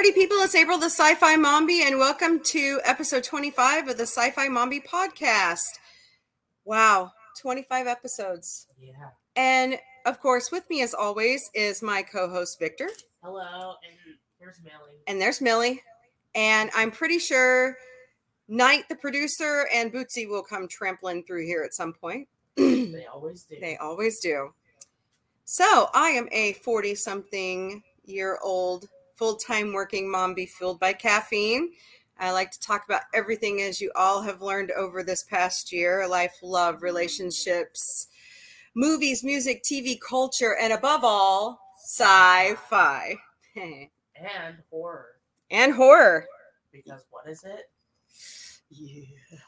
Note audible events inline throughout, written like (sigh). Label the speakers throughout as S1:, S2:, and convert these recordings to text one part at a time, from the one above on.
S1: party people. It's April the Sci Fi Mombie, and welcome to episode 25 of the Sci Fi Mombie podcast. Wow, 25 episodes.
S2: Yeah.
S1: And of course, with me as always is my co host, Victor.
S2: Hello, and there's Millie.
S1: And there's Millie. And I'm pretty sure Knight, the producer, and Bootsy will come trampling through here at some point. (clears throat)
S2: They always do.
S1: They always do. So I am a 40 something year old full time working mom be fueled by caffeine. I like to talk about everything as you all have learned over this past year life, love, relationships, movies, music, TV, culture, and above all, sci fi
S2: and horror.
S1: and horror.
S2: Because what is it?
S1: Yeah.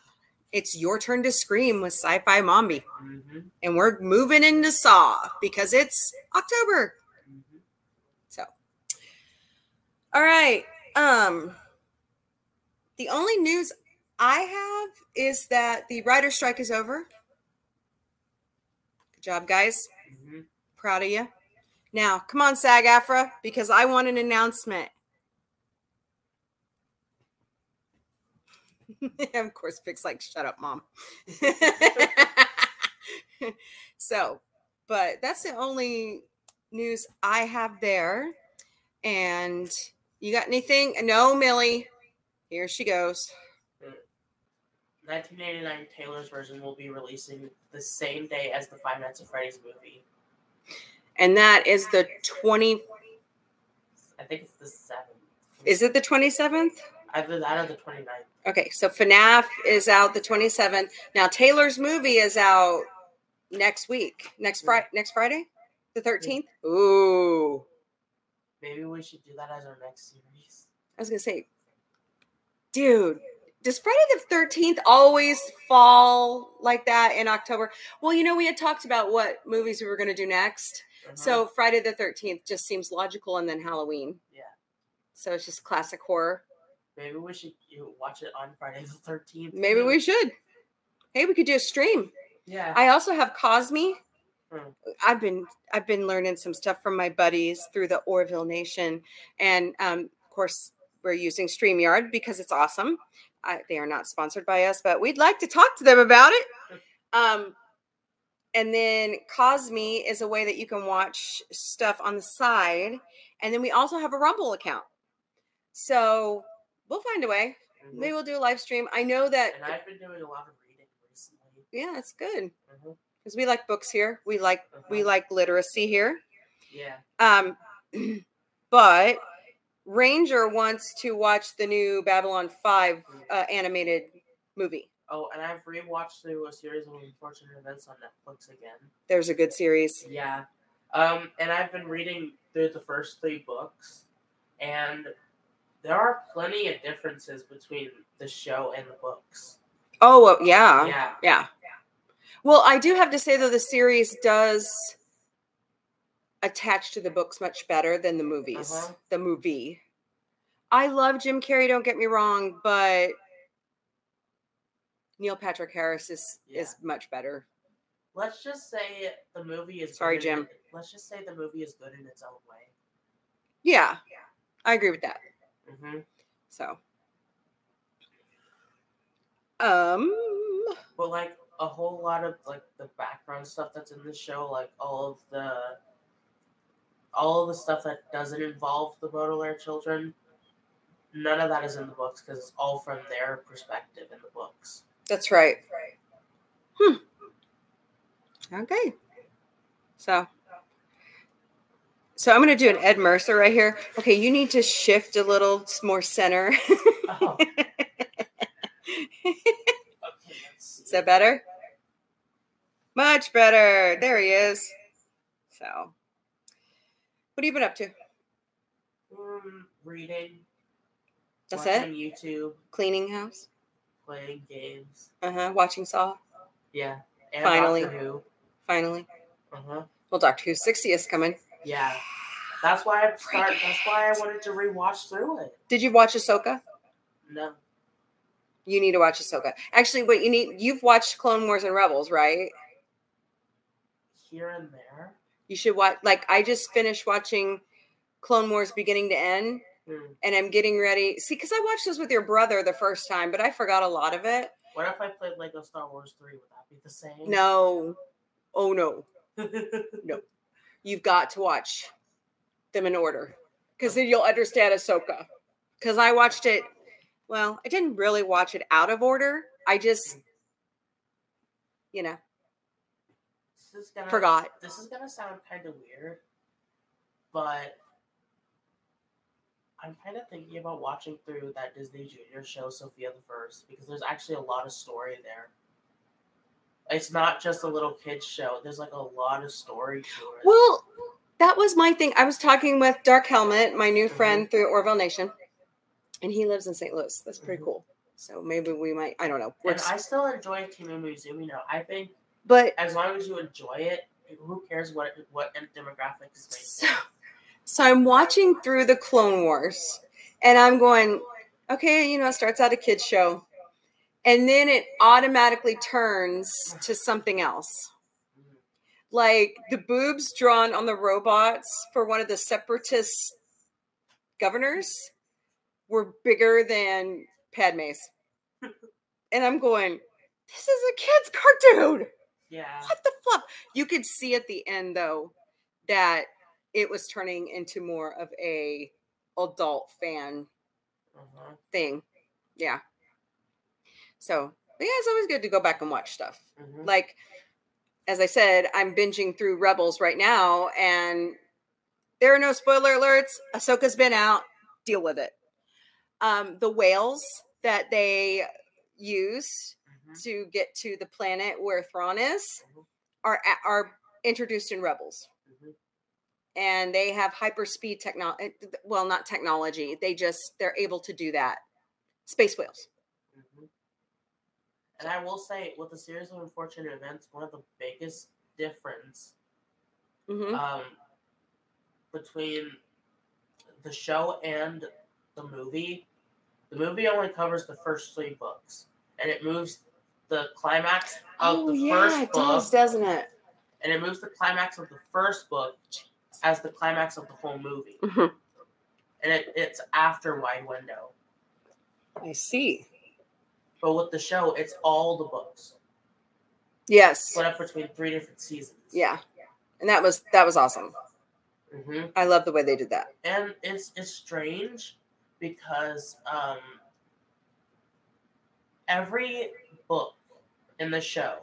S1: It's your turn to scream with Sci Fi Mombie.
S2: Mm-hmm.
S1: And we're moving into Saw because it's October.
S2: Mm-hmm.
S1: So, all right. Um, the only news I have is that the writer strike is over. Good job, guys.
S2: Mm-hmm.
S1: Proud of you. Now, come on, SAG-AFTRA, because I want an announcement. (laughs) of course, Vic's like, shut up, mom. (laughs) so, but that's the only news I have there. And you got anything? No, Millie. Here she goes.
S2: 1989 Taylor's version will be releasing the same day as the Five Nights at Freddy's movie.
S1: And that is the 20.
S2: I think it's the seventh.
S1: Is it the 27th?
S2: i Either that or the 29th.
S1: Okay, so FNAF is out the 27th. Now Taylor's movie is out next week. Next Friday next Friday? The 13th? Mm-hmm. Ooh.
S2: Maybe we should do that as our next series.
S1: I was going to say dude, does Friday the 13th always fall like that in October? Well, you know we had talked about what movies we were going to do next.
S2: Uh-huh.
S1: So Friday the 13th just seems logical and then Halloween.
S2: Yeah.
S1: So it's just classic horror.
S2: maybe we should you watch it on Friday the 13th.
S1: Maybe we should. Hey, we could do a stream.
S2: Yeah.
S1: I also have Kosmi.
S2: Hmm.
S1: I've been I've been learning some stuff from my buddies through the Orville Nation, and um, of course we're using Streamyard because it's awesome. I, they are not sponsored by us, but we'd like to talk to them about it. Um, and then Kosmi is a way that you can watch stuff on the side, and then we also have a Rumble account. So we'll find a way.
S2: Mhm.
S1: Maybe we'll do a live stream. I know that.
S2: And I've been doing a lot of reading recently.
S1: Yeah, it's good
S2: Mhm.
S1: Because we like books here. We like we
S2: Uh-huh.
S1: like literacy here.
S2: Yeah.
S1: Um, (clears throat) but Ranger wants to watch the new Babylon 5 uh, animated movie.
S2: Oh, and I've rewatched through a series of unfortunate events on Netflix again.
S1: There's a good series.
S2: Yeah. Um, and I've been reading through the first three books, and there are plenty of differences between the show and the books.
S1: Oh, well, yeah.
S2: Yeah.
S1: Yeah. Well, I do have to say, though, the series does attach to the books much better than the movies.
S2: Uh-huh.
S1: The movie. I love Jim Carrey, don't get me wrong, but Neil Patrick Harris is, is much better.
S2: Let's just say the movie is.
S1: Sorry,
S2: in-
S1: Jim.
S2: let's just say the movie is good in its own way.
S1: Yeah. I agree with that.
S2: Mm-hmm.
S1: So, um,
S2: But like a whole lot of like the background stuff that's in the show, like all of the all of the stuff that doesn't involve the Baudelaire children, none of that is in the books because it's all from their perspective in the books.
S1: that's right. Hmm. Okay. So, so I'm going to do an Ed Mercer right here. Okay, you need to shift a little more center.
S2: Oh. okay. (laughs)
S1: Is that better? Much better. There he is. So, what have you been up to?
S2: Um, reading.
S1: That's
S2: watching
S1: it?
S2: YouTube,
S1: Cleaning house?
S2: playing games.
S1: Uh huh. Watching Saw?
S2: Yeah. And
S1: Finally.
S2: Doctor Who.
S1: Finally.
S2: Uh huh.
S1: Well, Doctor Who's 60 is coming.
S2: Yeah. That's why I start. That's why I wanted to rewatch through it.
S1: Did you watch Ahsoka?
S2: No.
S1: You need to watch Ahsoka. Actually, what you need, you've watched Clone Wars and Rebels, right?
S2: Here and there.
S1: You should watch. Like I just finished watching Clone Wars beginning to end,
S2: Hmm.
S1: and I'm getting ready. See, because I watched this with your brother the first time, but I forgot a lot of it.
S2: What if I played Lego Star Wars 3? Would that be the same?
S1: No, oh no, (laughs)
S2: no.
S1: you've got to watch them in order because then you'll understand Ahsoka. Because I watched it, well, I didn't really watch it out of order. I just, you know,
S2: is gonna
S1: Forgot.
S2: This is gonna sound kind of weird, but I'm kind of thinking about watching through that Disney Junior show, Sofia the First, because there's actually a lot of story there. It's not just a little kids show. There's like a lot of story to it.
S1: well, that was my thing. I was talking with Dark Helmet, my new friend through Orville Nation, and he lives in St. Louis. That's pretty
S2: Mhm.
S1: cool. So maybe we might, I don't know. We're
S2: and I still enjoy Team Mizumi know, I think
S1: but
S2: as long as you enjoy it, who cares what what demographic is made?
S1: So, so I'm watching through the Clone Wars, and I'm going, okay, you know, it starts out a kids show, and then it automatically turns to something else. Like the boobs drawn on the robots for one of the separatist governors were bigger than Padme's, (laughs) and I'm going, this is a kids cartoon
S2: Yeah.
S1: what the fuck? You could see at the end though that it was turning into more of a adult fan
S2: Uh-huh.
S1: thing. Yeah. So yeah, it's always good to go back and watch stuff.
S2: Mhm.
S1: Like as I said, I'm binging through Rebels right now, and there are no spoiler alerts. Ahsoka's been out. Deal with it. Um, the whales that they use
S2: Mhm.
S1: to get to the planet where Thrawn is
S2: Mhm.
S1: are are introduced in Rebels,
S2: Mhm.
S1: and they have hyperspeed technology. Well, not technology. They just they're able to do that. Space whales.
S2: Mhm. And I will say, with the series of unfortunate events, one of the biggest difference
S1: hmm
S2: um, between the show and the movie, the movie only covers the first three books, and it moves the climax of
S1: Oh
S2: the
S1: yeah,
S2: first
S1: it
S2: book,
S1: does, doesn't it?
S2: and it moves the climax of the first book as the climax of the whole movie,
S1: Mhm.
S2: and it, it's after Wide Window.
S1: I see.
S2: But with the show, it's all the books
S1: Yes.
S2: split up between three different seasons.
S1: Yeah. And that was that was awesome.
S2: hmm
S1: I love the way they did that.
S2: and it's it's strange because um every book in the show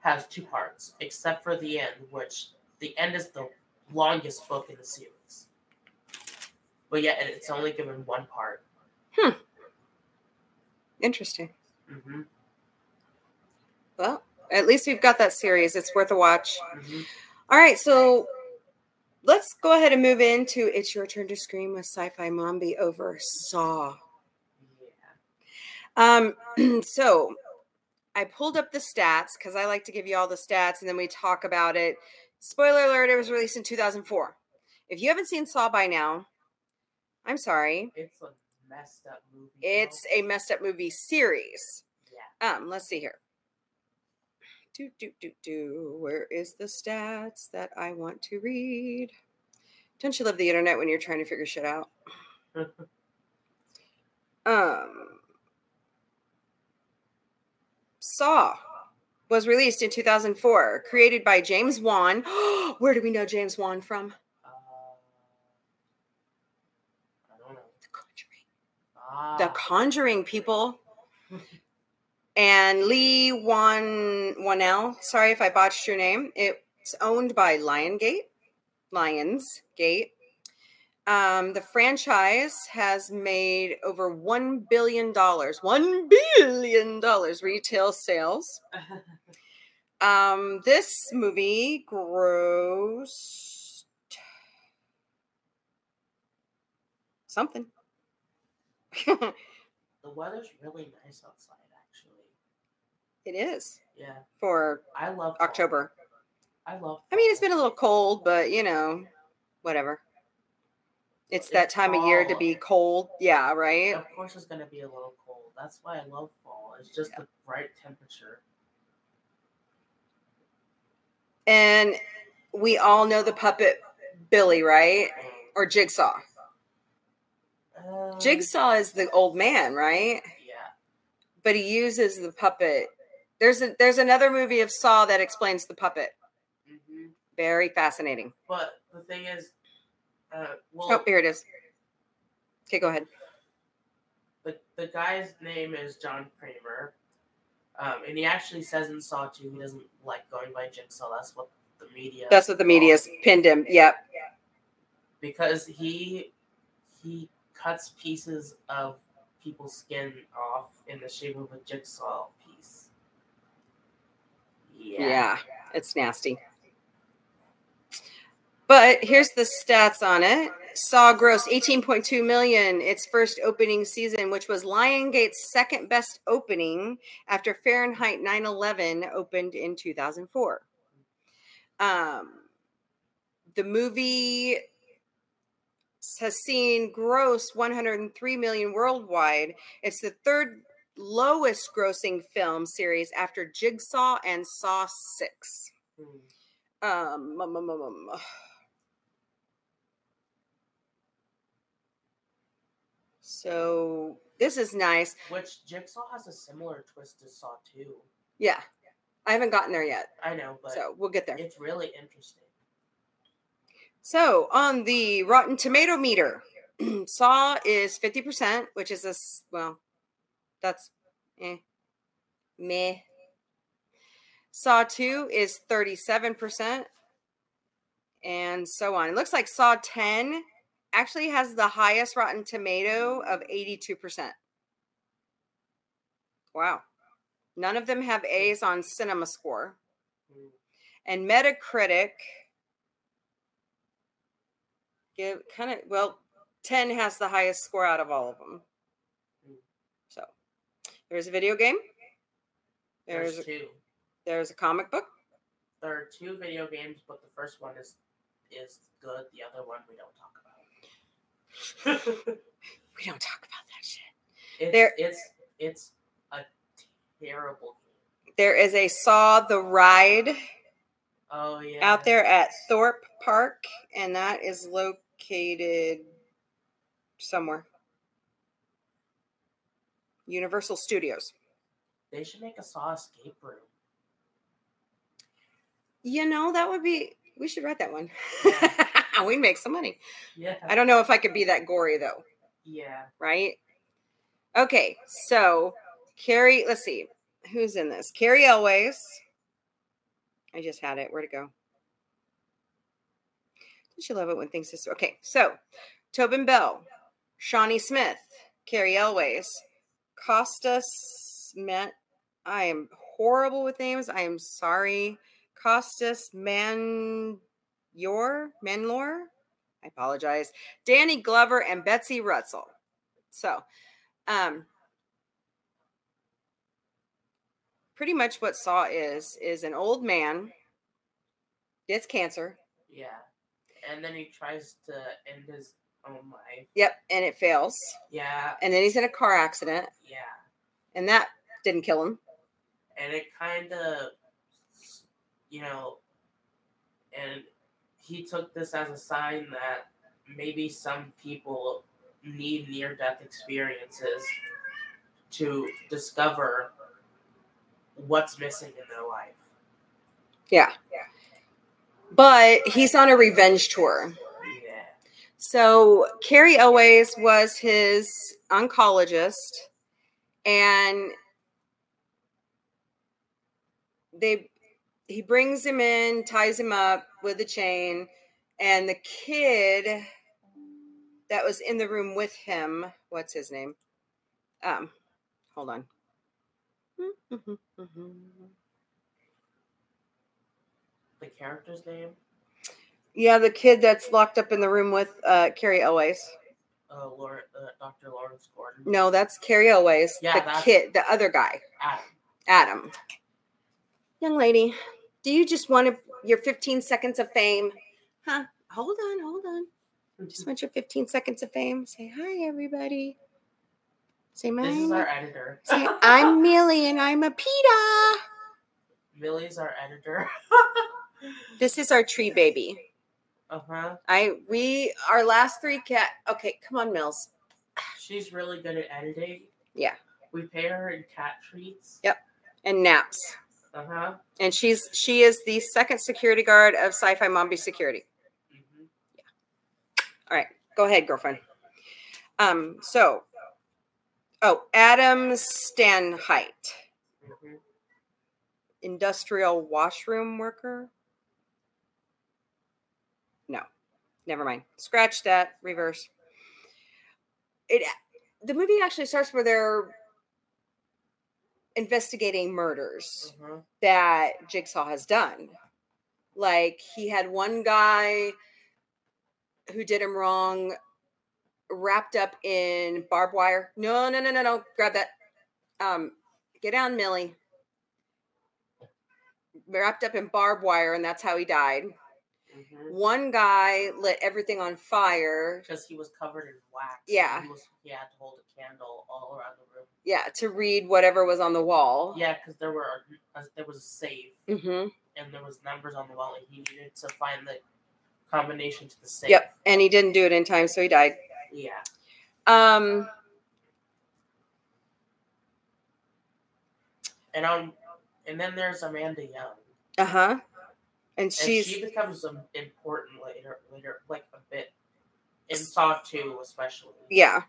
S2: has two parts except for the end which the end is the longest book in the series but yet it's only given one part Hmm.
S1: Interesting.
S2: hmm
S1: Well, at least we've got that series. It's worth a watch.
S2: hmm
S1: All right, so let's go ahead and move into It's Your Turn to Scream with Sci-Fi Mombie over Saw.
S2: yeah
S1: Um, (clears throat) so I pulled up the stats because I like to give you all the stats and then we talk about it. Spoiler alert, it was released in 2004. If you haven't seen Saw by now, I'm sorry.
S2: it's a messed up movie.
S1: It's a messed up movie series.
S2: yeah
S1: Um, let's see here. Do do do do. Where is the stats that I want to read? Don't you love the internet when you're trying to figure shit out? (laughs) Um, Saw was released in 2004, created by James Wan. (gasps) Where do we know James Wan from? The Conjuring. The Conjuring people. and Lee Wan Whannell. Sorry if I botched your name. It's owned by Liongate, Lionsgate. Um, the franchise has made over one billion dollars, one billion dollars retail sales. Um, this movie grossed something. (laughs)
S2: the weather's really nice outside actually
S1: it is
S2: yeah
S1: for
S2: I love fall.
S1: October.
S2: I love.
S1: I mean, it's been a little cold, but you know, whatever. It's that time of year to be cold. Yeah, right.
S2: Of course, it's gonna be a little cold. That's why I love fall. It's just the right temperature.
S1: And we all know the puppet Billy, right? Or Jigsaw.
S2: Uh,
S1: Jigsaw is the old man, right?
S2: Yeah.
S1: But he uses the puppet. There's a, there's another movie of Saw that explains the puppet.
S2: hmm
S1: Very fascinating.
S2: But the thing is, uh, well,
S1: Oh, here it is. Okay, go ahead.
S2: the, the guy's name is John Kramer. Um, and he actually says in Saw 2 he doesn't like going by Jigsaw. That's what the media.
S1: That's what the media's pinned him. Yep.
S2: because he he cuts pieces of people's skin off in the shape of a jigsaw piece.
S1: Yeah.
S2: Yeah.
S1: it's nasty. But here's the stats on it. Saw grossed 18.2 million its first opening season, which was Liongate's second best opening after Fahrenheit 9/11 opened in 2004. Um, the movie has seen gross 103 million worldwide. It's the third lowest grossing film series after Jigsaw and Saw 6.
S2: Hmm.
S1: Um, um, um, um, um, so this is nice.
S2: Which Jigsaw has a similar twist to Saw 2.
S1: Yeah. I haven't gotten there yet.
S2: I know, but
S1: So we'll get there.
S2: it's really interesting.
S1: So on the Rotten Tomato meter, (clears throat) Saw is 50%, which is a, well, that's eh, meh. Saw 2 is 37%, and so on. It looks like Saw 10 actually has the highest Rotten Tomato of 82%. Wow. None of them have A's on Cinema Score.
S2: Hmm.
S1: And Metacritic give kind of well 10 has the highest score out of all of them
S2: Mm.
S1: so there's a video game
S2: There's,
S1: there's a,
S2: two.
S1: there's a comic book
S2: There are two video games, but the first one is is good. The other one we don't talk about. (laughs)
S1: we don't talk about that shit
S2: it's,
S1: There-
S2: it's it's a terrible game.
S1: there is a saw the ride
S2: Oh yeah.
S1: out there at thorpe park and that is located somewhere universal studios
S2: They should make a Saw escape room.
S1: you know that would be we should write that one
S2: Yeah. (laughs) (laughs)
S1: we'd make some money
S2: Yeah.
S1: i don't know if i could be that gory though
S2: Yeah.
S1: right? Okay, so Cary, let's see who's in this. Cary Elwes. I just had it. Where'd it go? Don't you love it when things just okay? So Tobin Bell, Shawnee Smith, Cary Elwes, Costas Met. I am horrible with names. I am sorry. Costas Man Your Manlor. I apologize. Danny Glover and Betsy Rutzel. So, um, pretty much what Saw is is an old man gets cancer.
S2: Yeah. And then he tries to end his own life.
S1: Yep, and it fails.
S2: Yeah.
S1: And then he's in a car accident,
S2: Yeah.
S1: and that didn't kill him.
S2: and it kind of you know and he took this as a sign that maybe some people need near death experiences to discover what's missing in their life
S1: Yeah. Yeah. But he's on a revenge tour.
S2: yeah
S1: So Cary Elwes was his oncologist, and they he brings him in, ties him up with a chain, and the kid that was in the room with him, what's his name? Um, hold on.
S2: the character's name
S1: Yeah, the kid that's locked up in the room with uh, Cary Elwes.
S2: uh, uh dr lawrence gordon
S1: No, that's Cary Elwes.
S2: Yeah,
S1: the kid, the other guy,
S2: adam
S1: Adam. Young lady, do you just want to, your 15 seconds of fame? Huh? Hold on, hold on. Just want your 15 seconds of fame. Say hi, everybody. Say my.
S2: this is our editor
S1: Say, I'm (laughs) Millie and I'm a PETA.
S2: millie's our editor (laughs)
S1: This is our tree baby.
S2: uh-huh
S1: I we our last three cat. Okay, come on, Mills.
S2: she's really good at editing.
S1: Yeah.
S2: We pay her in cat treats.
S1: Yep. and naps.
S2: Uh huh.
S1: And she's she is the second security guard of Sci-Fi Mombie Security.
S2: hmm
S1: All right, go ahead, girlfriend. Um, so, oh, Adam Stanheight,
S2: hmm
S1: industrial washroom worker. No, never mind. Scratch that. Reverse. It. The movie actually starts where they're investigating murders
S2: hmm
S1: that Jigsaw has done. Like he had one guy who did him wrong, wrapped up in barbed wire. No, no, no, no, no. Grab that. Um, get down, Millie. Wrapped up in barbed wire, and that's how he died.
S2: Hmm
S1: One guy lit everything on fire.
S2: Because he was covered in wax.
S1: Yeah.
S2: He, was, he had to hold a candle all around the room.
S1: Yeah, to read whatever was on the wall.
S2: Yeah, because there were a, there was a safe
S1: Mm-hmm.
S2: and there was numbers on the wall, and he needed to find the combination to the safe.
S1: Yep. And he didn't do it in time, so he died.
S2: Yeah.
S1: Um.
S2: And um, and then there's Amanda Young.
S1: Uh huh. And
S2: And she becomes important later, later, like a bit in Saw Two, especially.
S1: yeah.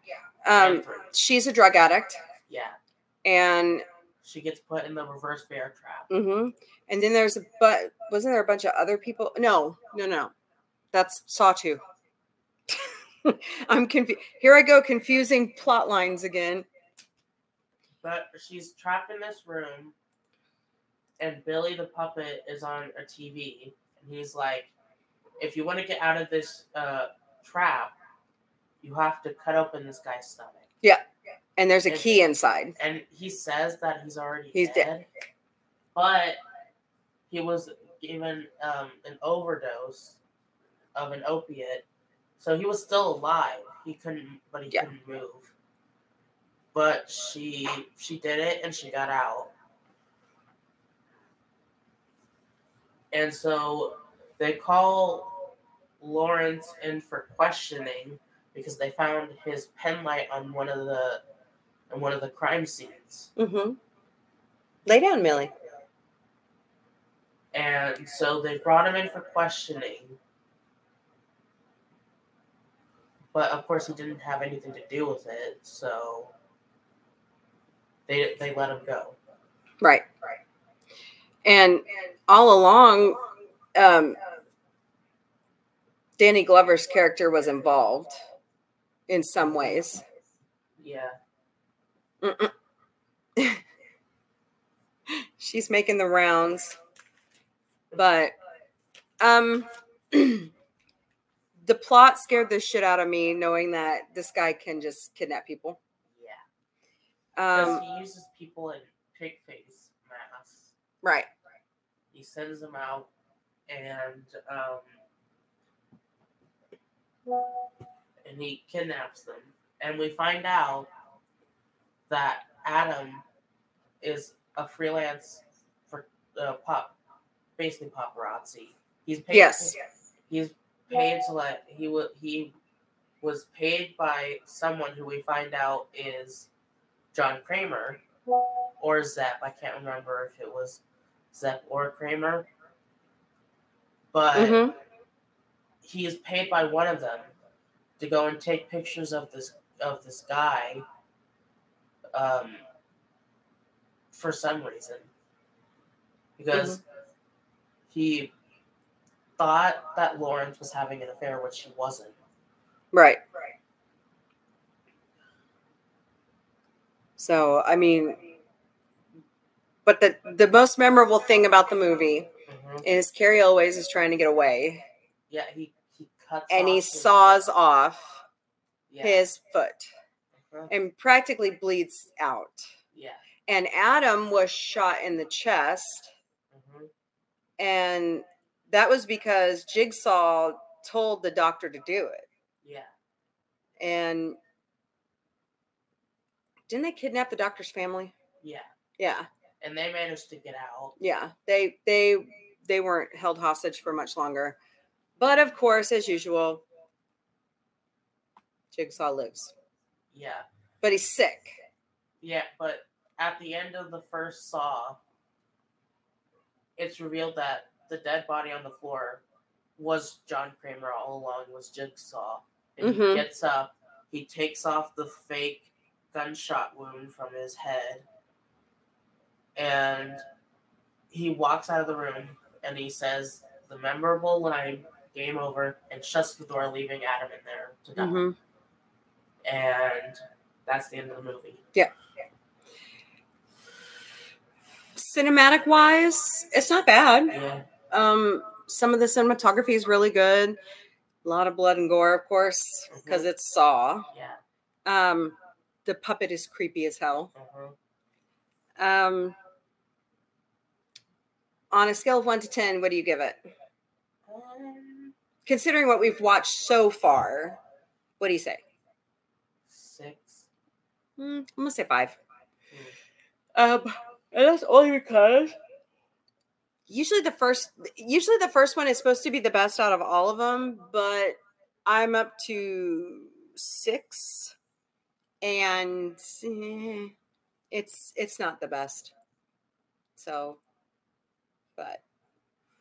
S2: And
S1: Um. She's a drug addict,
S2: yeah.
S1: and
S2: She gets put in the reverse bear trap.
S1: Mm-hmm. and then there's a but wasn't there a bunch of other people? No, no, no. That's Saw Two. (laughs) I'm confused. Here I go, confusing plot lines again.
S2: But she's trapped in this room, and Billy the puppet is on a TV, and he's like, "If you want to get out of this uh, trap, you have to cut open this guy's stomach."
S1: Yeah, and there's a
S2: And-
S1: key inside.
S2: And he says that he's already
S1: He's
S2: dead,
S1: dead.
S2: but he was given um, an overdose of an opiate, so he was still alive. He couldn't, but he
S1: Yeah.
S2: couldn't move. But she she did it, and she got out. And so they call Lawrence in for questioning because they found his pen light on one of the on one of the crime scenes.
S1: Mm-hmm. Lay down, Millie.
S2: And so they brought him in for questioning. But of course he didn't have anything to do with it, so they they let him go.
S1: Right. Right. And all along, um, Danny Glover's character was involved in some ways.
S2: Yeah. (laughs)
S1: She's making the rounds, but um, (clears throat) the plot scared the shit out of me, knowing that this guy can just kidnap people.
S2: Yeah. Because
S1: Um,
S2: he uses people in pig face masks.
S1: right.
S2: He sends them out and um and he kidnaps them. And we find out that Adam is a freelance for uh, pop basically paparazzi. He's paid
S1: Yes.
S2: he's paid to let he was he was paid by someone who we find out is John Kramer or Zepp. I can't remember if it was Zepp or Kramer. But
S1: Mhm.
S2: he is paid by one of them to go and take pictures of this of this guy um, for some reason because he thought that Lawrence was having an affair, which he wasn't.
S1: Right. Right. So, I mean, but the the most memorable thing about the movie
S2: Mhm.
S1: is Cary Elwes is trying to get away,
S2: Yeah, he he cuts
S1: and he
S2: his-
S1: saws off
S2: yeah,
S1: his foot
S2: uh-huh,
S1: and practically bleeds out.
S2: yeah.
S1: And Adam was shot in the chest,
S2: mhm.
S1: and that was because Jigsaw told the doctor to do it.
S2: Yeah.
S1: And didn't they kidnap the doctor's family?
S2: Yeah.
S1: Yeah.
S2: And they managed to get out.
S1: yeah they they they weren't held hostage for much longer but of course as usual jigsaw lives
S2: Yeah.
S1: but he's sick.
S2: Yeah, but at the end of the first Saw, it's revealed that the dead body on the floor was John Kramer all along, was Jigsaw. And
S1: Mhm.
S2: he gets up, he takes off the fake gunshot wound from his head, and he walks out of the room and he says the memorable line, game over, and shuts the door, leaving Adam in there to die.
S1: hmm
S2: And that's the end of the movie. Yeah.
S1: Cinematic wise, it's not bad.
S2: Yeah.
S1: Um, some of the cinematography is really good. A lot of blood and gore, of course, because it's Saw.
S2: Yeah.
S1: Um, the puppet is creepy as hell.
S2: Uh-huh.
S1: Um, on a scale of one to ten, what do you give it?
S2: Um,
S1: Considering what we've watched so far, what do you say?
S2: six.
S1: Hmm, I'm gonna say five. Um, and that's only because usually the first, usually the first one is supposed to be the best out of all of them, but I'm up to six, and eh, it's it's not the best. So, but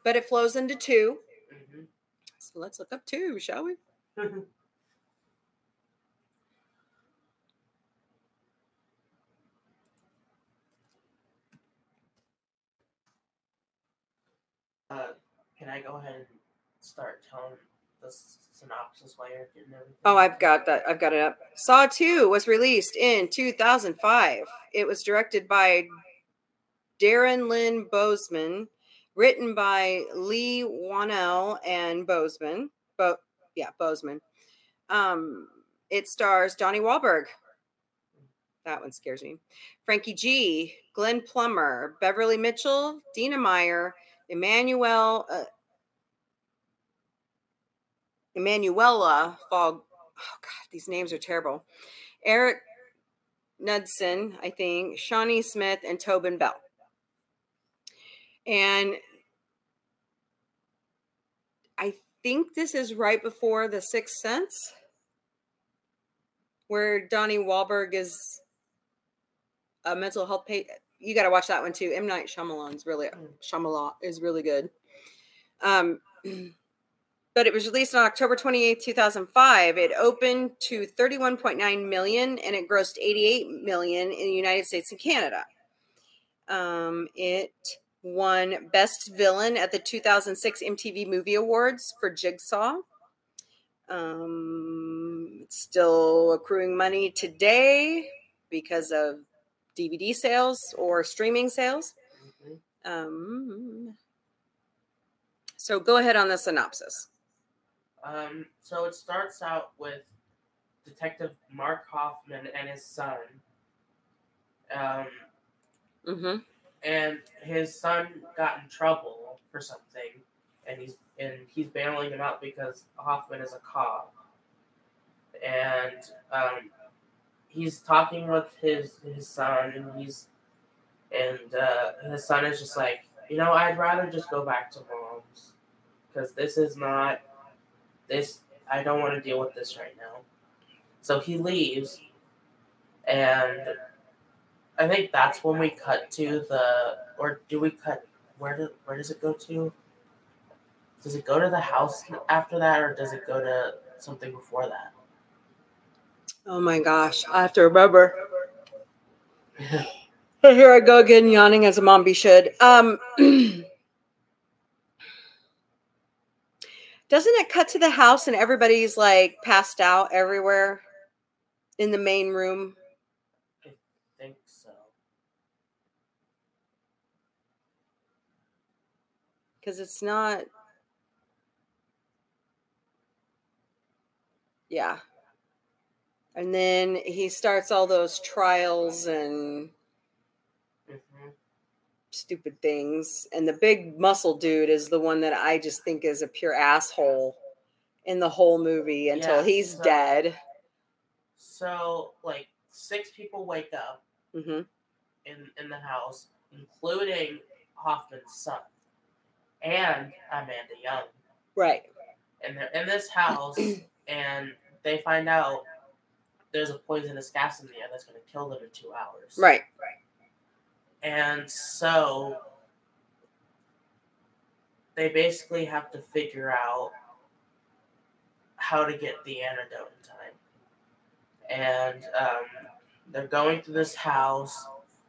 S1: but it flows into two.
S2: Mm-hmm.
S1: So let's look up two, shall we? (laughs)
S2: uh, can I go ahead and start telling the synopsis while you're getting everything?
S1: Oh, I've got that. I've got it up. Saw 2 was released in 2005. It was directed by Darren Lynn Bousman, written by Leigh Whannell and Bousman. Bo- yeah, Bousman. Um, it stars Donnie Wahlberg. That one scares me. Frankie G, Glenn Plummer, Beverly Mitchell, Dina Meyer, Emmanuel, uh, Emanuela Fog. Oh God, these names are terrible. Eric Knudsen, I think, Shawnee Smith, and Tobin Bell. And I think this is right before The Sixth Sense, where Donnie Wahlberg is a mental health patient. You got to watch that one too. M Night Shyamalan's really Shyamalan is really good. Um, (clears throat) but it was released on October 28th, 2005. It opened to 31.9 million and it grossed 88 million in the United States and Canada. Um, it won Best Villain at the 2006 MTV Movie Awards for Jigsaw. Um, it's still accruing money today because of DVD sales or streaming sales.
S2: Mhm.
S1: Um, so go ahead on the synopsis.
S2: Um, so it starts out with Detective Mark Hoffman and his son. Um,
S1: Mm-hmm.
S2: And his son got in trouble for something, and he's and he's bailing him out because Hoffman is a cop, and um, he's talking with his his son, and he's and uh, his son is just like, you know, I'd rather just go back to mom's because this is not this. I don't want to deal with this right now. So he leaves, and I think that's when we cut to the, or do we cut? Where do where does it go to? Does it go to the house after that, or does it go to something before that?
S1: Oh my gosh, I have to remember. (laughs) Here I go again, yawning as a mom be should. Um, (clears throat) doesn't it cut to the house and everybody's like passed out everywhere in the main room?
S2: I think so.
S1: Because it's not. Yeah. And then he starts all those trials and
S2: hmm
S1: stupid things. And the big muscle dude is the one that I just think is a pure asshole in the whole movie until
S2: Yeah,
S1: he's
S2: so-
S1: dead.
S2: So like six people wake up
S1: hmm
S2: in in the house, including Hoffman's son and Amanda Young.
S1: Right.
S2: and they're in this house (clears throat) and they find out there's a poisonous gas in the air that's going to kill them in two hours.
S1: Right. Right.
S2: And so they basically have to figure out how to get the antidote in time. And um, they're going through this house,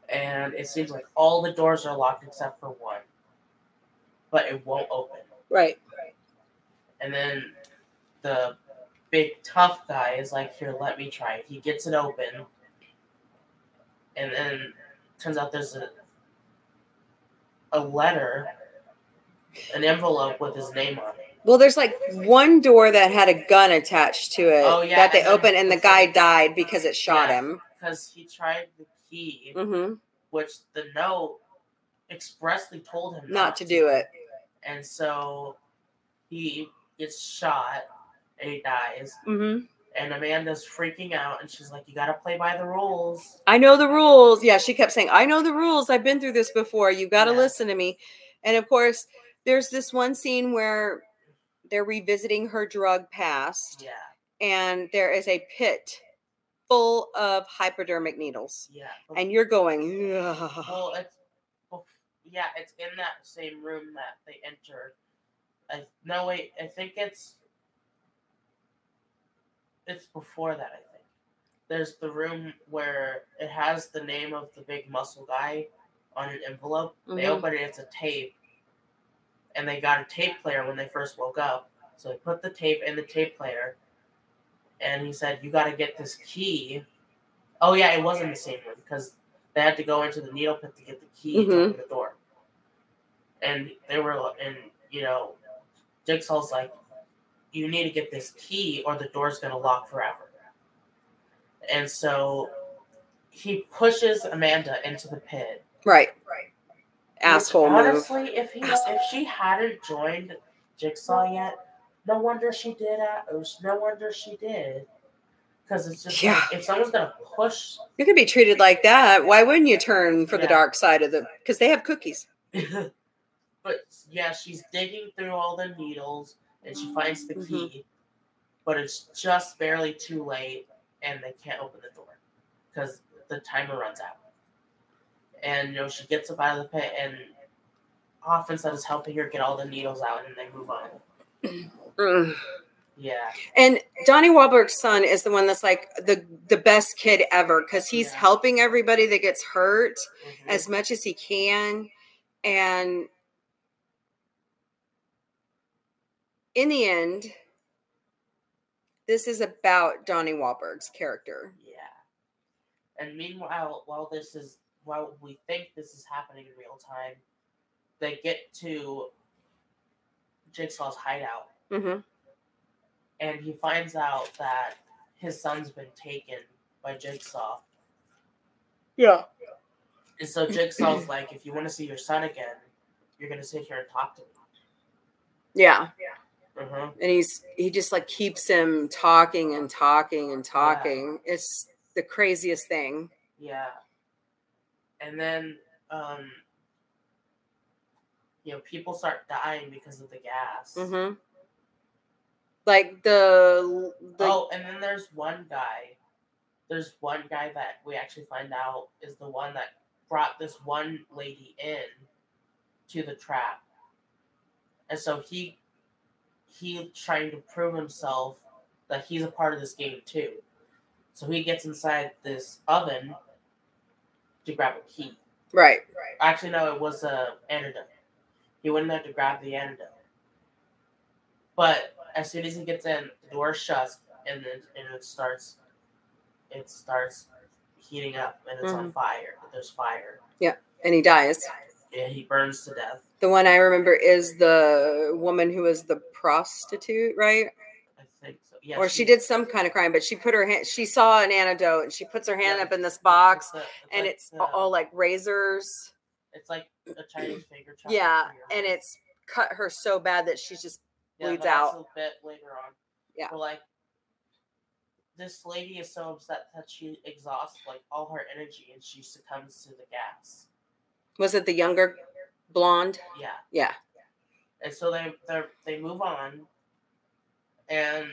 S2: and it seems like all the doors are locked except for one, but it won't open.
S1: Right.
S2: And then the big tough guy is like, "Here, let me try it." He gets it open, and then turns out there's a a letter, an envelope with his name on it.
S1: Well, there's like one door that had a gun attached to it
S2: Oh, yeah,
S1: that they opened, and the guy died because it shot
S2: Yeah.
S1: him.
S2: because he tried the key,
S1: hmm
S2: which the note expressly told him
S1: Not to do it.
S2: and so he gets shot and he dies.
S1: hmm
S2: And Amanda's freaking out, and she's like, "You gotta play by the rules."
S1: I know the rules. Yeah, she kept saying, I know the rules. I've been through this before. You got to
S2: Yeah.
S1: listen to me. And of course, there's this one scene where they're revisiting her drug past,
S2: Yeah,
S1: and there is a pit full of hypodermic needles.
S2: yeah.
S1: And you're going, "Ugh."
S2: well, it's yeah, it's in that same room that they enter. I no wait, I think it's it's before that. I think there's the room where it has the name of the big muscle guy on an envelope. They
S1: Mhm.
S2: open it, it's a tape, and they got a tape player when they first woke up. So they put the tape in the tape player, and he said, "You got to get this key." Oh yeah, it was in the same room because they had to go into the needle pit to get the key to
S1: Mhm.
S2: open the door. And they were, and you know, Jigsaw's like, "You need to get this key, or the door's gonna lock forever." And so he pushes Amanda into the pit.
S1: right.
S2: which
S1: Asshole move.
S2: Honestly, if he if she hadn't joined Jigsaw yet, no wonder she did. It no wonder she did. Because it's just
S1: Yeah.
S2: like, if someone's gonna push,
S1: You could be treated like that. Why wouldn't you turn for the dark side of the? Because they have cookies. (laughs)
S2: but yeah, she's digging through all the needles and she finds the
S1: Mhm.
S2: key, but it's just barely too late, and they can't open the door because the timer runs out. And you know she gets up out of the pit, and Hoffenstein is helping her get all the needles out, and they move on.
S1: Mm.
S2: Yeah.
S1: And Donnie Wahlberg's son is the one that's like the the best kid ever because he's
S2: Yeah.
S1: helping everybody that gets hurt
S2: Mhm.
S1: as much as he can, and in the end, this is about Donnie Wahlberg's character.
S2: Yeah. And meanwhile, while this is while we think this is happening in real time, they get to Jigsaw's hideout
S1: hmm
S2: and he finds out that his son's been taken by Jigsaw.
S1: Yeah.
S2: And so Jigsaw's like, if you want to see your son again, you're gonna sit here and talk to me.
S1: Yeah.
S2: Uh-huh.
S1: And he's he just like keeps him talking and talking and talking. It's the craziest thing.
S2: Yeah. And then um you know, people start dying because of the gas.
S1: hmm Like the, the
S2: oh, and then there's one guy. There's one guy that we actually find out is the one that brought this one lady in to the trap. And so he he trying to prove himself that he's a part of this game too. So he gets inside this oven to grab a key.
S1: right. Right.
S2: Actually, no, it was a antidote. He went in there to grab the antidote. But as soon as he gets in, the door shuts and then and it starts it starts heating up and it's on mm-hmm. fire. There's fire. Yeah.
S1: And he dies.
S2: Yeah, he burns to death.
S1: The one I remember is the woman who was the prostitute, right?
S2: I think so. Yeah.
S1: or she, did some kind of crime, but she put her hand. She saw an antidote, and she puts her hand
S2: yeah,
S1: up in this box,
S2: a-
S1: and
S2: like
S1: it's
S2: the-
S1: all like razors.
S2: it's like a Chinese finger chop.
S1: Yeah, and it's cut her so bad that she just
S2: Yeah,
S1: bleeds out.
S2: a bit later on.
S1: Yeah.
S2: But like this lady is so upset that she exhausts like all her energy and she succumbs to the gas.
S1: was it the younger blonde?
S2: Yeah.
S1: Yeah.
S2: And so they they they move on and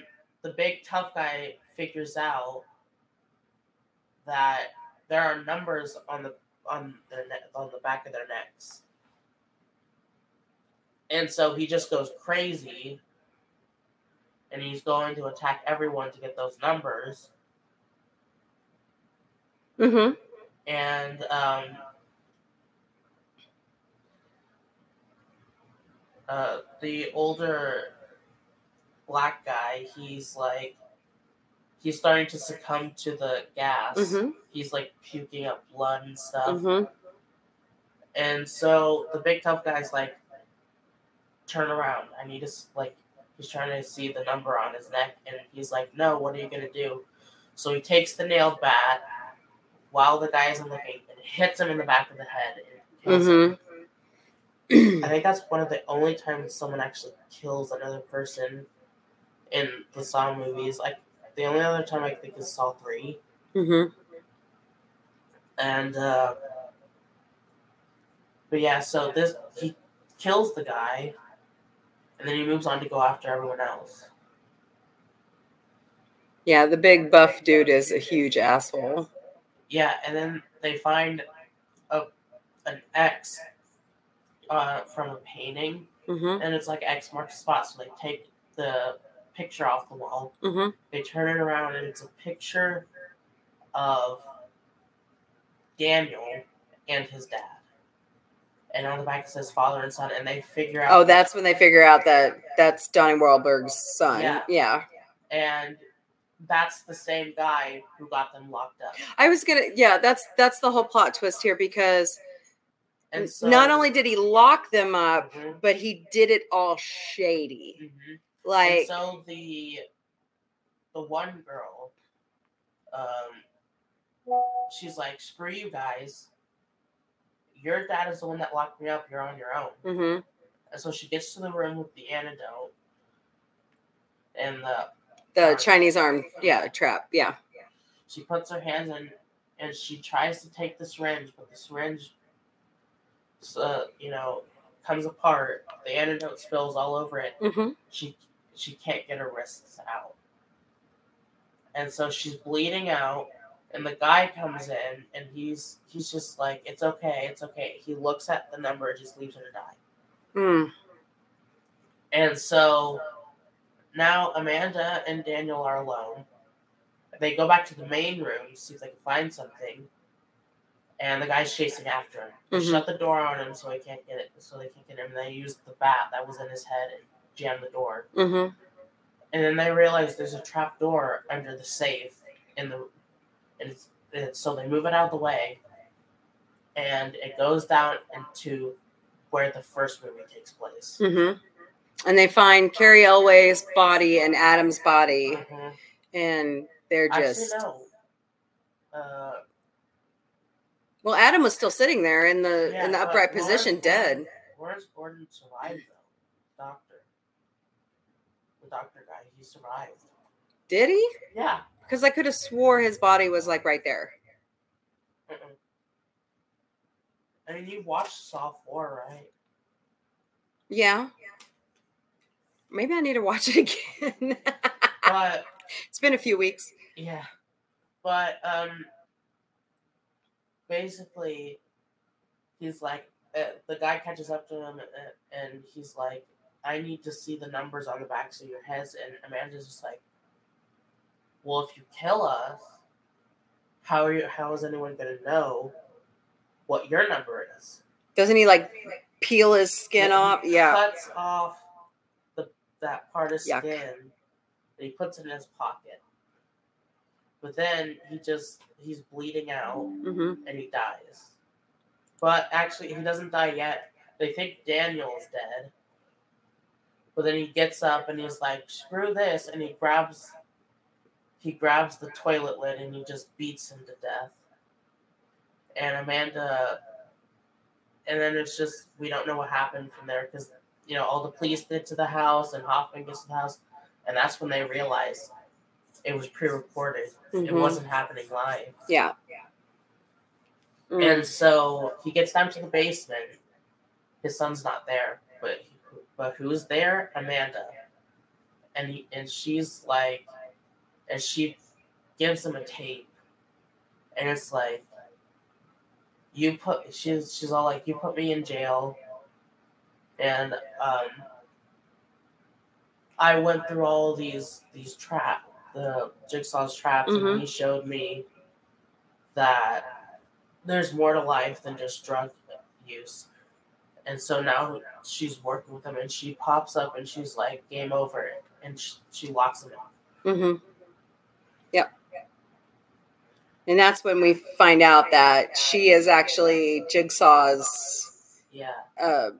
S2: the big tough guy figures out that there are numbers on the on their neck on the back of their necks. And so he just goes crazy and he's going to attack everyone to get those numbers.
S1: Mm-hmm.
S2: And um, uh, the older black guy, he's like, he's starting to succumb to the gas.
S1: Mm-hmm.
S2: He's like puking up blood and stuff.
S1: Mm-hmm.
S2: And so the big tough guy's like, turn around. I need to, like, he's trying to see the number on his neck. And he's like, no, what are you going to do? So he takes the nailed bat while the guy isn't looking and hits him in the back of the head. And kills him.
S1: Mm-hmm.
S2: I think that's one of the only times someone actually kills another person in the Saw movies. Like, the only other time I think is Saw 3.
S1: Mm-hmm.
S2: And, uh, but yeah, so this, he kills the guy, and then he moves on to go after everyone else.
S1: Yeah, the big buff dude is a huge asshole.
S2: Yeah, and then they find a an X uh, from a painting,
S1: Mm-hmm.
S2: and it's like X marks the spot. So they take the picture off the wall,
S1: Mm-hmm.
S2: they turn it around, and it's a picture of Daniel and his dad. And on the back it says father and son, and they figure out.
S1: Oh, that's when they figure out that that's Donnie Wahlberg's son.
S2: Yeah.
S1: yeah.
S2: and that's the same guy who got them locked up.
S1: I was gonna, yeah, that's that's the whole plot twist here because
S2: And so,
S1: not only did he lock them up,
S2: Mhm,
S1: but he did it all shady.
S2: mhm.
S1: Like,
S2: and so the the one girl, um, she's like, "Screw you guys! Your dad is the one that locked me up. You're on your own."
S1: hmm
S2: And so she gets to the room with the antidote, and the
S1: the Chinese arm, yeah, trap, yeah.
S2: she puts her hands in, and she tries to take the syringe, but the syringe, uh, you know, comes apart. The antidote spills all over it.
S1: hmm
S2: she she can't get her wrists out. And so she's bleeding out and the guy comes in and he's he's just like, It's okay, it's okay. He looks at the number and just leaves her to die.
S1: Mm.
S2: And so now Amanda and Daniel are alone. They go back to the main room to see if they can find something. And the guy's chasing after him. They
S1: Mhm.
S2: shut the door on him so he can't get it so they can't get him. And they use the bat that was in his head and jam the door.
S1: hmm
S2: and then they realize there's a trap door under the safe in the and it's, it's so they move it out of the way and it goes down into where the first movie takes place
S1: hmm And they find Cary Elwes' body and Adam's body,
S2: Mhm.
S1: and they're just
S2: actually no uh,
S1: well. Adam was still sitting there in the
S2: Yeah,
S1: in the upright position, dead.
S2: Where's Gordon survived though doctor the doctor guy he survived
S1: Did he?
S2: yeah
S1: Because I could have swore his body was like right there.
S2: Mm-mm. I mean you watched Saw 4 right
S1: Yeah. Maybe I need to watch it (laughs) again.
S2: but
S1: it's been a few weeks.
S2: Yeah, but um, basically, he's like, uh, the guy catches up to him, uh, and he's like, "I need to see the numbers on the backs of your heads." And Amanda's just like, "Well, if you kill us, how are you? How is anyone gonna know what your number is?"
S1: Doesn't he like peel his skin
S2: Yeah,
S1: off? Yeah.
S2: cuts off the that part of
S1: Yuck.
S2: skin and he puts it in his pocket. But then he just he's bleeding out
S1: hmm
S2: and he dies. But actually he doesn't die yet. They think Daniel's dead. But then he gets up and he's like, screw this and he grabs he grabs the toilet lid and he just beats him to death. And Amanda and then it's just we don't know what happened from there because you know all the police get to the house and Hoffman gets to the house and that's when they realize it was pre-recorded. It
S1: Mhm.
S2: wasn't happening live.
S1: Yeah. Mm.
S2: And so he gets down to the basement. His son's not there, but but who's there? Amanda. And he, and she's like, and she gives him a tape, and it's like you put she's she's all like you put me in jail and um I went through all these these trap the jigsaw's traps
S1: Mhm.
S2: and he showed me that there's more to life than just drug use. And so now she's working with him and she pops up and she's like game over and she, she locks him in.
S1: Mm-hmm. Yep. And that's when we find out that she is actually Jigsaw's,
S2: Yeah,
S1: uh,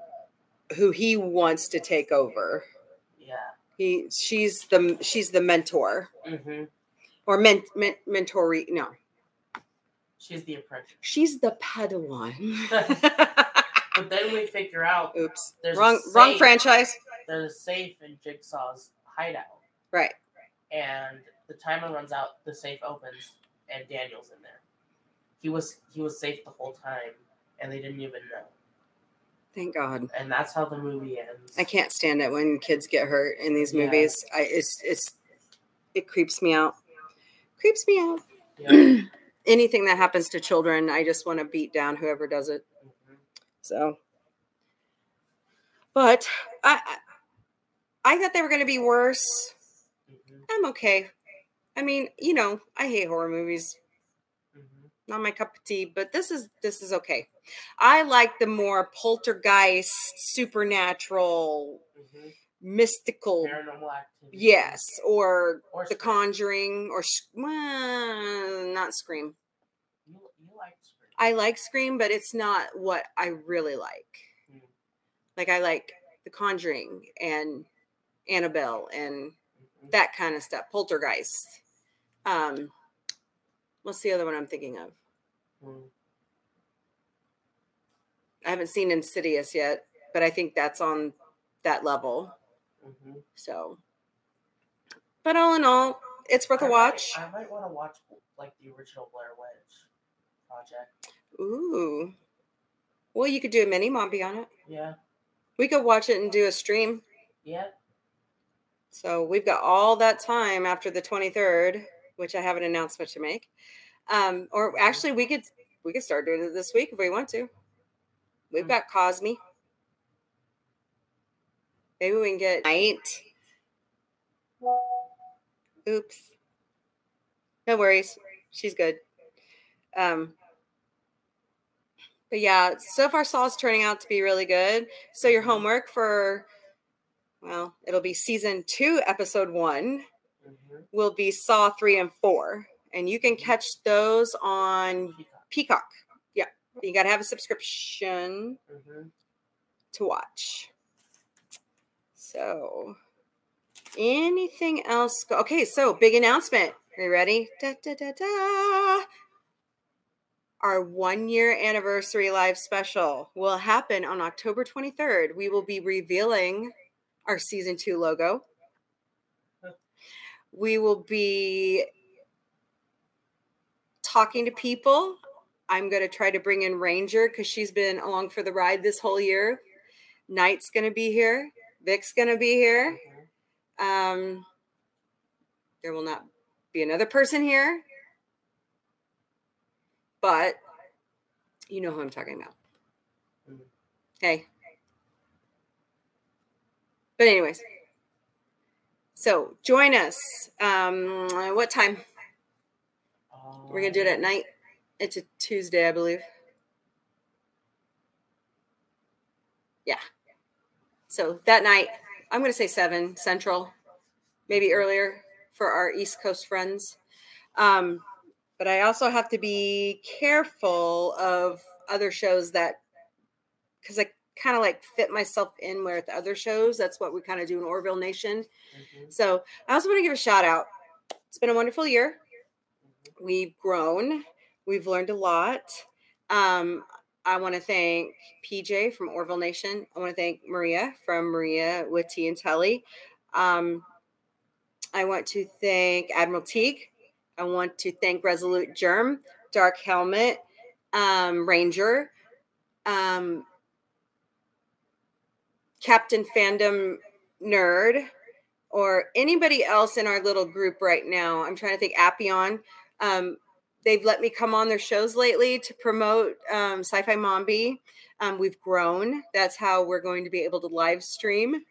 S1: who he wants to take over. He, she's the, she's the mentor
S2: hmm
S1: or men, men, mentoree. No,
S2: She's the apprentice.
S1: she's the Padawan. (laughs)
S2: But then we figure out
S1: Oops,
S2: there's
S1: wrong,
S2: a
S1: wrong
S2: safe-
S1: franchise.
S2: There's a safe in Jigsaw's hideout,
S1: Right.
S2: and the timer runs out. The safe opens, and Daniel's in there. He was he was safe the whole time, and they didn't even know.
S1: Thank God.
S2: And that's how the movie ends.
S1: I can't stand it when kids get hurt in these
S2: Yeah.
S1: movies. I, it's, it's, it creeps me out. Creeps me out.
S2: Yeah. (clears throat)
S1: anything that happens to children, I just want to beat down whoever does it.
S2: Mhm.
S1: So, but I, I- thought they were going to be worse.
S2: Mhm.
S1: I'm okay. I mean, you know, I hate horror movies.
S2: Mhm.
S1: Not my cup of tea, but this is this is okay. I like the more poltergeist, supernatural,
S2: Mhm.
S1: mystical.
S2: Activity.
S1: Yes, or
S2: Or
S1: The
S2: Scream.
S1: Conjuring, or well, not Scream.
S2: You, you like Scream.
S1: I like Scream, but it's not what I really like.
S2: Mm.
S1: Like I like The Conjuring and Annabelle and
S2: Mhm.
S1: that kind of stuff. Poltergeist. Um, what's the other one I'm thinking of?
S2: Mm.
S1: I haven't seen Insidious yet, but I think that's on that level.
S2: Mhm.
S1: So, but all in all, it's worth a
S2: I
S1: watch.
S2: Might, I might want to watch like the original Blair Witch project.
S1: Ooh. Well, you could do a mini Mombie on it.
S2: Yeah.
S1: We could watch it and do a stream.
S2: Yeah.
S1: So we've got all that time after the 23rd, which I have an announcement to make. Um, or actually we could we could start doing it this week if we want to. We've
S2: Hmm.
S1: got Kosmi. Maybe we can get night. Oops. No worries. She's good. Um but yeah, so far Saw's turning out to be really good. So your homework for well, it'll be season two, episode one,
S2: Mm-hmm.
S1: will be Saw three and four. And you can catch those on Peacock. You gotta have a subscription
S2: Mm-hmm.
S1: to watch. So anything else? Go- okay, so big announcement. Are you ready? Da, da, da, da. Our one year anniversary live special will happen on October 23rd. We will be revealing our season two logo. We will be talking to people. I'm going to try to bring in Ranger because she's been along for the ride this whole year. Knight's going to be here. Vic's going to be here. Um, there will not be another person here, but you know who I'm talking about. Okay. But anyways, so join us. Um, what time? We're gonna do it at
S2: Um,
S1: night. It's a Tuesday, I believe. Yeah. So that night, I'm gonna say seven central, maybe earlier for our East Coast friends. Um, but I also have to be careful of other shows that because I kind of like fit myself in with other shows. That's what we kind of do in Orville Nation.
S2: Mhm.
S1: So I also want to give a shout out. It's been a wonderful year. We've grown. We've learned a lot. Um, I want to thank PJ from Orville Nation. I want to thank Maria from Maria with T and Telly. Um, I want to thank Admiral Teague. I want to thank Resolute Germ, Dark Helmet, um, Ranger, um, Captain Fandom Nerd, or anybody else in our little group right now. I'm trying to think Appion. Um, they've let me come on their shows lately to promote um, Sci-Fi Mombie. Um, we've grown. That's how we're going to be able to live stream.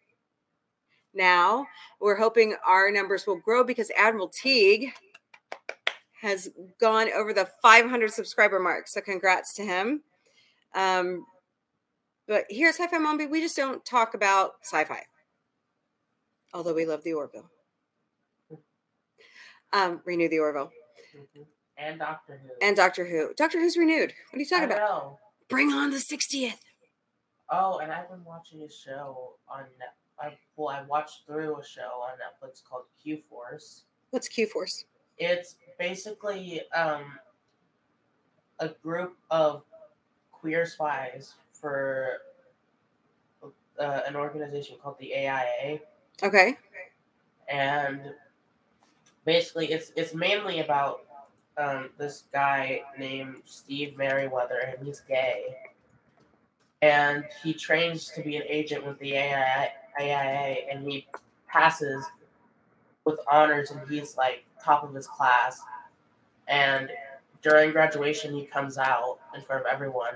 S1: Now we're hoping our numbers will grow because Admiral Teague has gone over the 500 subscriber mark. So congrats to him. Um, but here at Sci-Fi Mombie, we just don't talk about sci-fi, although we love the Orville. Um, renew the Orville
S2: Mhm. And Doctor Who.
S1: and Doctor Who. Doctor Who's renewed. What are you talking
S2: I
S1: about?
S2: know.
S1: Bring on the 60th.
S2: Oh, and I've been watching a show on. I, well, I watched through a show on Netflix called Q Force.
S1: What's Q Force?
S2: It's basically um, a group of queer spies for uh, an organization called the AIA,
S1: Okay.
S2: and basically it's it's mainly about um, this guy named Steve Maryweather, and he's gay, and he trains to be an agent with the AIA, AIA and he passes with honors, and he's like top of his class, and during graduation he comes out in front of everyone,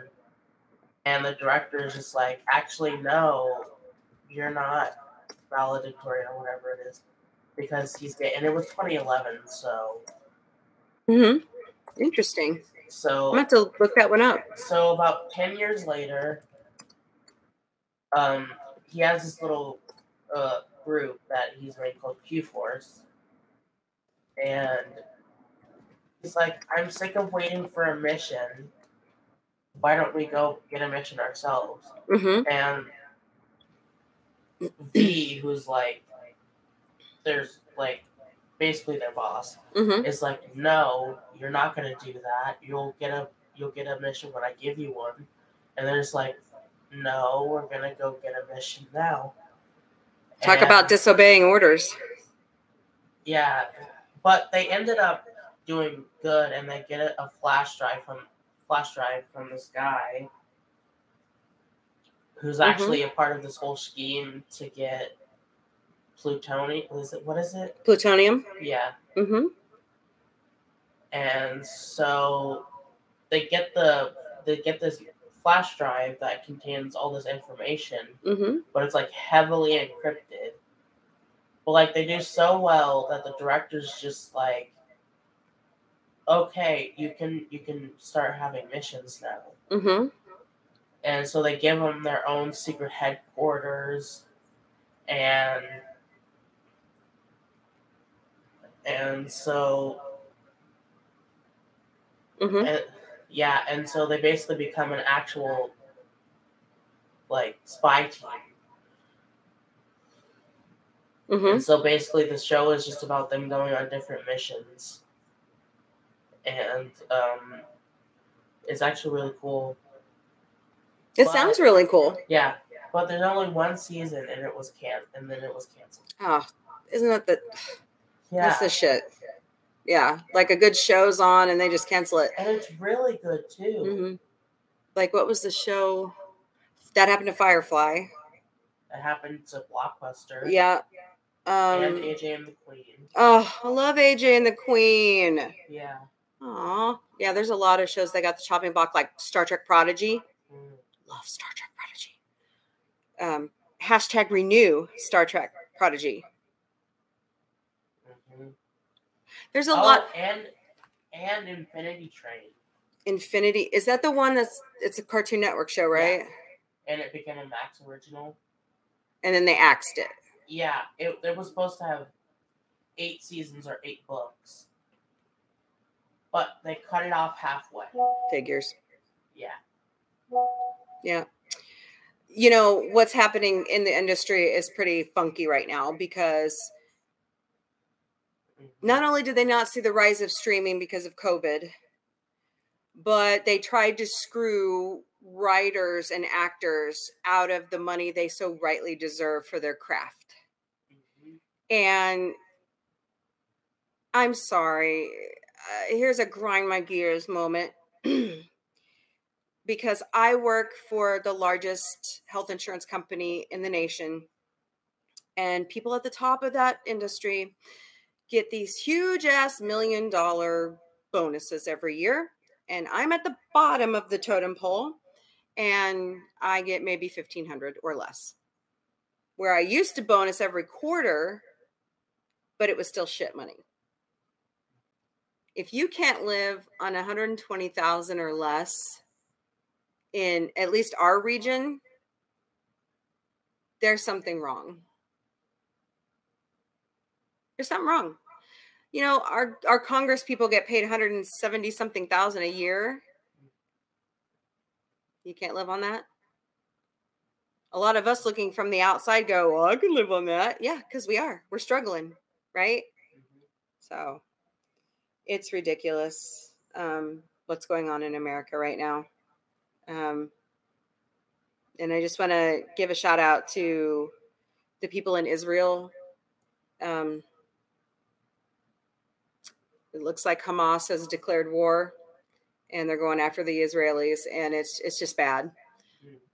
S2: and the director is just like, actually no, you're not valedictorian or whatever it is because he's gay, and it was 2011. So,
S1: Mm-hmm. Interesting. So I'm
S2: so,
S1: gonna have to look that one up.
S2: so about 10 years later, um, he has this little uh, group that he's made called Q Force, and he's like, "I'm sick of waiting for a mission. Why don't we go get a mission ourselves?"
S1: Mm-hmm.
S2: And V, who's like, there's like basically their boss,
S1: Mm-hmm.
S2: is like, no, you're not gonna do that. You'll get a you'll get a mission when I give you one. And they're just like, no, we're gonna go get a mission now.
S1: Talk
S2: And-
S1: about disobeying orders.
S2: yeah, but they ended up doing good, and they get a, flash drive from flash drive from this guy, who's
S1: Mhm.
S2: actually a part of this whole scheme to get plutonium. Is it what is it?
S1: Plutonium.
S2: Yeah,
S1: Mm-hmm.
S2: and so they get the they get this flash drive that contains all this information,
S1: Mm-hmm.
S2: but it's like heavily encrypted. But like they do so well that the director's just like, okay, you can you can start having missions now,
S1: Mm-hmm.
S2: and so they give them their own secret headquarters, and and so
S1: Mm-hmm.
S2: and, yeah, and so they basically become an actual like spy team.
S1: Mm-hmm.
S2: And so basically, the show is just about them going on different missions, and um, it's actually really cool.
S1: It
S2: But-
S1: sounds really cool.
S2: Yeah, but there's only one season, and it was can and then it was canceled.
S1: Oh, isn't that the
S2: Yeah,
S1: that's the shit? Yeah, like a good show's on and they just cancel it.
S2: and it's really good too.
S1: Mm-hmm. Like what was the show that happened to Firefly?
S2: It happened to Blockbuster.
S1: Yeah.
S2: and
S1: Um,
S2: AJ and the Queen.
S1: oh, I love AJ and the Queen.
S2: Yeah.
S1: Aw. Yeah, there's a lot of shows that got the chopping block, like Star Trek Prodigy.
S2: Mm.
S1: Love Star Trek Prodigy. Um, hashtag renew Star Trek Prodigy. There's a
S2: Oh,
S1: lot.
S2: and and Infinity Train,
S1: Infinity. Is that the one that's it's a Cartoon Network show, right?
S2: and it became a Max original.
S1: And then they axed it.
S2: Yeah, it, it was supposed to have eight seasons or eight books, but they cut it off halfway.
S1: Figures.
S2: Yeah.
S1: Yeah. You know, what's happening in the industry is pretty funky right now because. Not only did they not see the rise of streaming because of COVID, but they tried to screw writers and actors out of the money they so rightly deserve for their craft.
S2: Mhm.
S1: And I'm sorry. Uh, here's a grind my gears moment. (clears throat) because I work for the largest health insurance company in the nation. And people at the top of that industry get these huge ass million dollar bonuses every year, and I'm at the bottom of the totem pole, and I get maybe 1500 or less. Where I used to bonus every quarter, but it was still shit money. If you can't live on 120,000 or less in at least our region, there's something wrong. There's something wrong. You know, our our Congress people get paid 170 something thousand a year. You can't live on that. A lot of us looking from the outside go, "Well, I can live on that." Yeah, cuz we are. We're struggling, right?
S2: Mhm.
S1: So it's ridiculous um, what's going on in America right now. Um, and I just want to give a shout out to the people in Israel. Um, it looks like Hamas has declared war, and they're going after the Israelis, and it's it's just bad.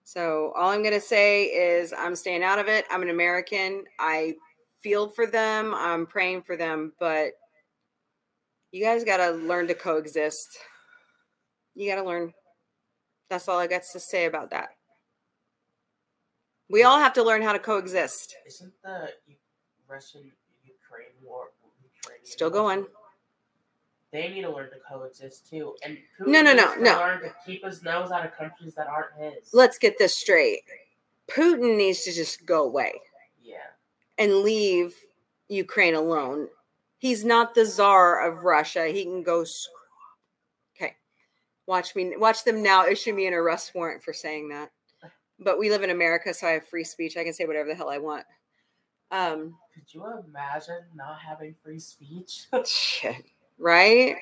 S1: So all I'm gonna say is I'm staying out of it. I'm an American. I feel for them. I'm praying for them, but you guys got to learn to coexist. You got to learn. That's all I got to say about that. We all have to learn how to coexist.
S2: Isn't the Russian Ukraine war Ukrainian
S1: Still
S2: war-
S1: going.
S2: They need to learn to coexist too. And Putin
S1: No, no, no,
S2: needs to
S1: no.
S2: Learn to keep his nose out of countries that aren't his.
S1: Let's get this straight. Putin needs to just go away
S2: yeah.
S1: and leave Ukraine alone. He's not the czar of Russia. He can go. Okay. Watch me watch them now issue me an arrest warrant for saying that. But we live in America, so I have free speech. I can say whatever the hell I want. Um
S2: Could you imagine not having free speech? (laughs)
S1: Shit. Right?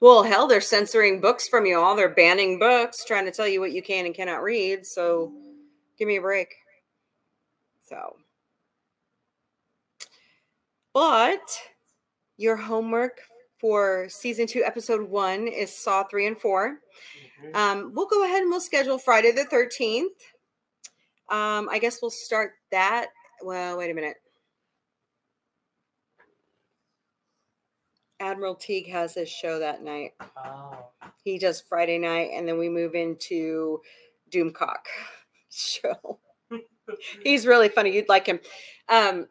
S1: Well, hell, they're censoring books from you all. They're banning books, trying to tell you what you can and cannot read. So give me a break. So, but your homework for season two, episode one is Saw three and four.
S2: Mhm.
S1: Um, we'll go ahead and we'll schedule Friday the 13th. Um, I guess we'll start that. Well, wait a minute. Admiral Teague has his show that night.
S2: Oh.
S1: He does Friday night, and then we move into Doomcock (laughs) show. He's really funny. You'd like him. Um,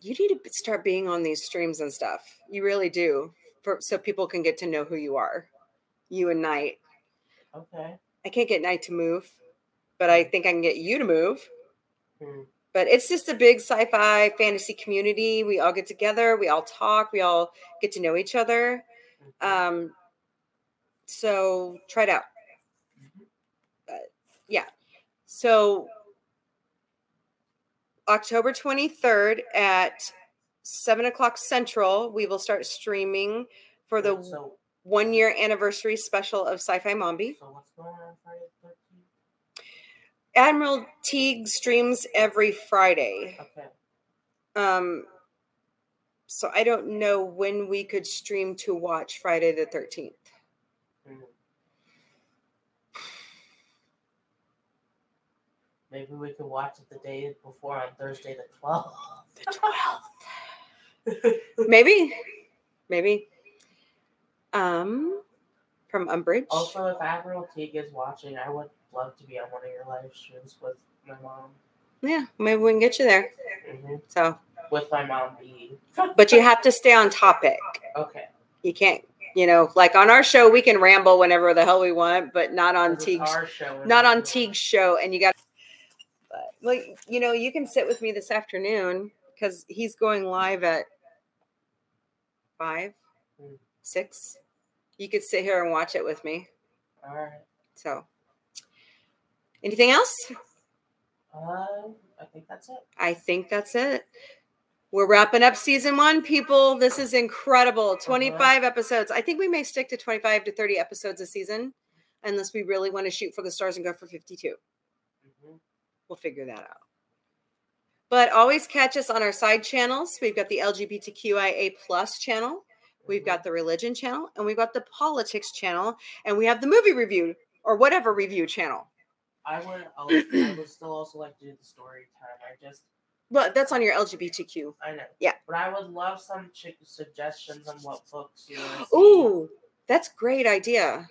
S1: you need to start being on these streams and stuff. You really do, for so people can get to know who you are. You and Knight.
S2: Okay.
S1: I can't get Knight to move, but I think I can get you to move.
S2: Hmm.
S1: But it's just a big sci-fi fantasy community. We all get together, we all talk, we all get to know each other.
S2: Mhm.
S1: Um, so try it out. Yeah. So October 23rd at seven o'clock central, we will start streaming for the
S2: so,
S1: one year anniversary special of Sci-Fi Mombie.
S2: so what's going on Friday the 13th?
S1: Admiral Teague streams every Friday.
S2: Okay.
S1: Um, so I don't know when we could stream to watch Friday the 13th.
S2: Mhm. Maybe we could watch it the day before on Thursday the 12th.
S1: The 12th. Maybe. Maybe. Um, from Umbridge.
S2: also, if Admiral Teague is watching, I would love to be on one of your live streams with my mom.
S1: Yeah, maybe we can get you there.
S2: hmm
S1: So,
S2: With my mom being. (laughs)
S1: but you have to stay on topic.
S2: Okay.
S1: You can't, you know, like on our show, we can ramble whenever the hell we want, but not on Teague's
S2: show.
S1: not on Teague's show, and you got. But like you know, you can sit with me this afternoon because he's going live at five,
S2: Mm.
S1: six. You could sit here and watch it with me.
S2: All right.
S1: So, anything else?
S2: Uh, I think that's it.
S1: I think that's it. We're wrapping up season one, people. This is incredible. 25 episodes. I think we may stick to 25 to 30 episodes a season unless we really want to shoot for the stars and go for 52.
S2: hmm
S1: We'll figure that out. But always catch us on our side channels. We've got the LGBTQIA plus channel, we've got the religion channel, and we've got the politics channel, and we have the movie review or whatever review channel.
S2: I would. I would, still also like to do the story time. I just
S1: Well, that's on your LGBTQ.
S2: I know.
S1: Yeah.
S2: But I would love some ch- suggestions on what books you.
S1: Ooh, that's great idea.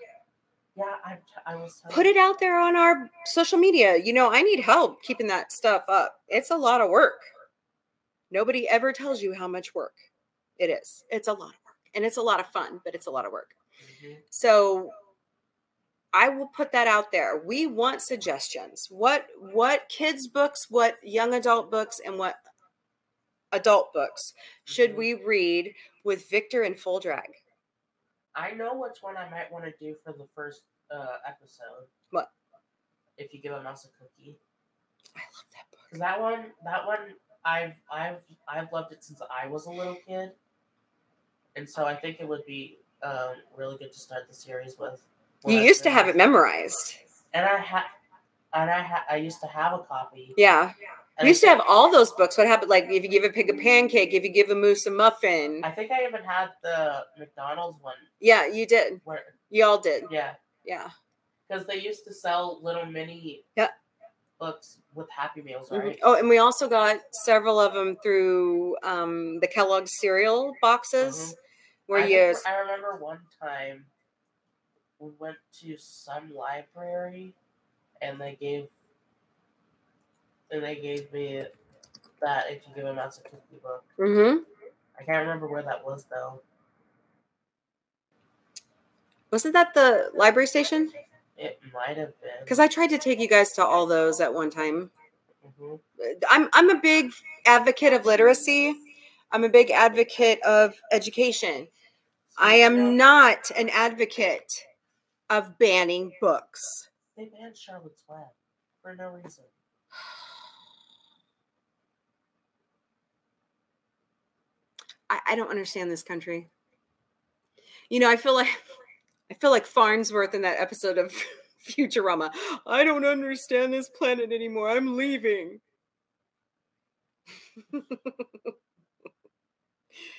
S2: Yeah, I, I was. telling
S1: Put it out there on our social media. You know, I need help keeping that stuff up. It's a lot of work. Nobody ever tells you how much work it is. It's a lot of work. And it's a lot of fun, but it's a lot of work.
S2: Mhm.
S1: So I will put that out there. We want suggestions. What what kids books, what young adult books and what adult books should
S2: Mhm.
S1: we read with Victor in full drag?
S2: I know which one I might want to do for the first uh, episode.
S1: What?
S2: If you give a mouse a cookie.
S1: I love that book.
S2: Cause that one, that one, I've, I've, I've loved it since I was a little kid, and so I think it would be um, really good to start the series with.
S1: You used to have it memorized.
S2: and I had, and I had, I used to have a copy.
S1: Yeah.
S2: and
S1: We used to have all those books. What happened? Like if you give a pig a pancake, if you give a moose a muffin.
S2: I think I even had the McDonald's one
S1: Yeah, you did.
S2: where,
S1: You all did.
S2: yeah,
S1: Yeah.
S2: because they used to sell little mini
S1: Yeah.
S2: books with Happy Meals,
S1: Mhm.
S2: right?
S1: Oh, and we also got several of them through um, the Kellogg's cereal boxes, where
S2: I
S1: you.
S2: remember, I remember one time we went to some library and they gave and they gave me that if you give them out a cookie book.
S1: hmm
S2: I can't remember where that was though.
S1: Wasn't that the library station?
S2: It might have been.
S1: Because I tried to take you guys to all those at one time.
S2: Mhm.
S1: I'm I'm a big advocate of literacy. I'm a big advocate of education. I am not an advocate of banning books.
S2: They banned Charlotte's Web for no reason.
S1: I, I don't understand this country. You know, I feel like I feel like Farnsworth in that episode of (laughs) Futurama. I don't understand this planet anymore. I'm leaving.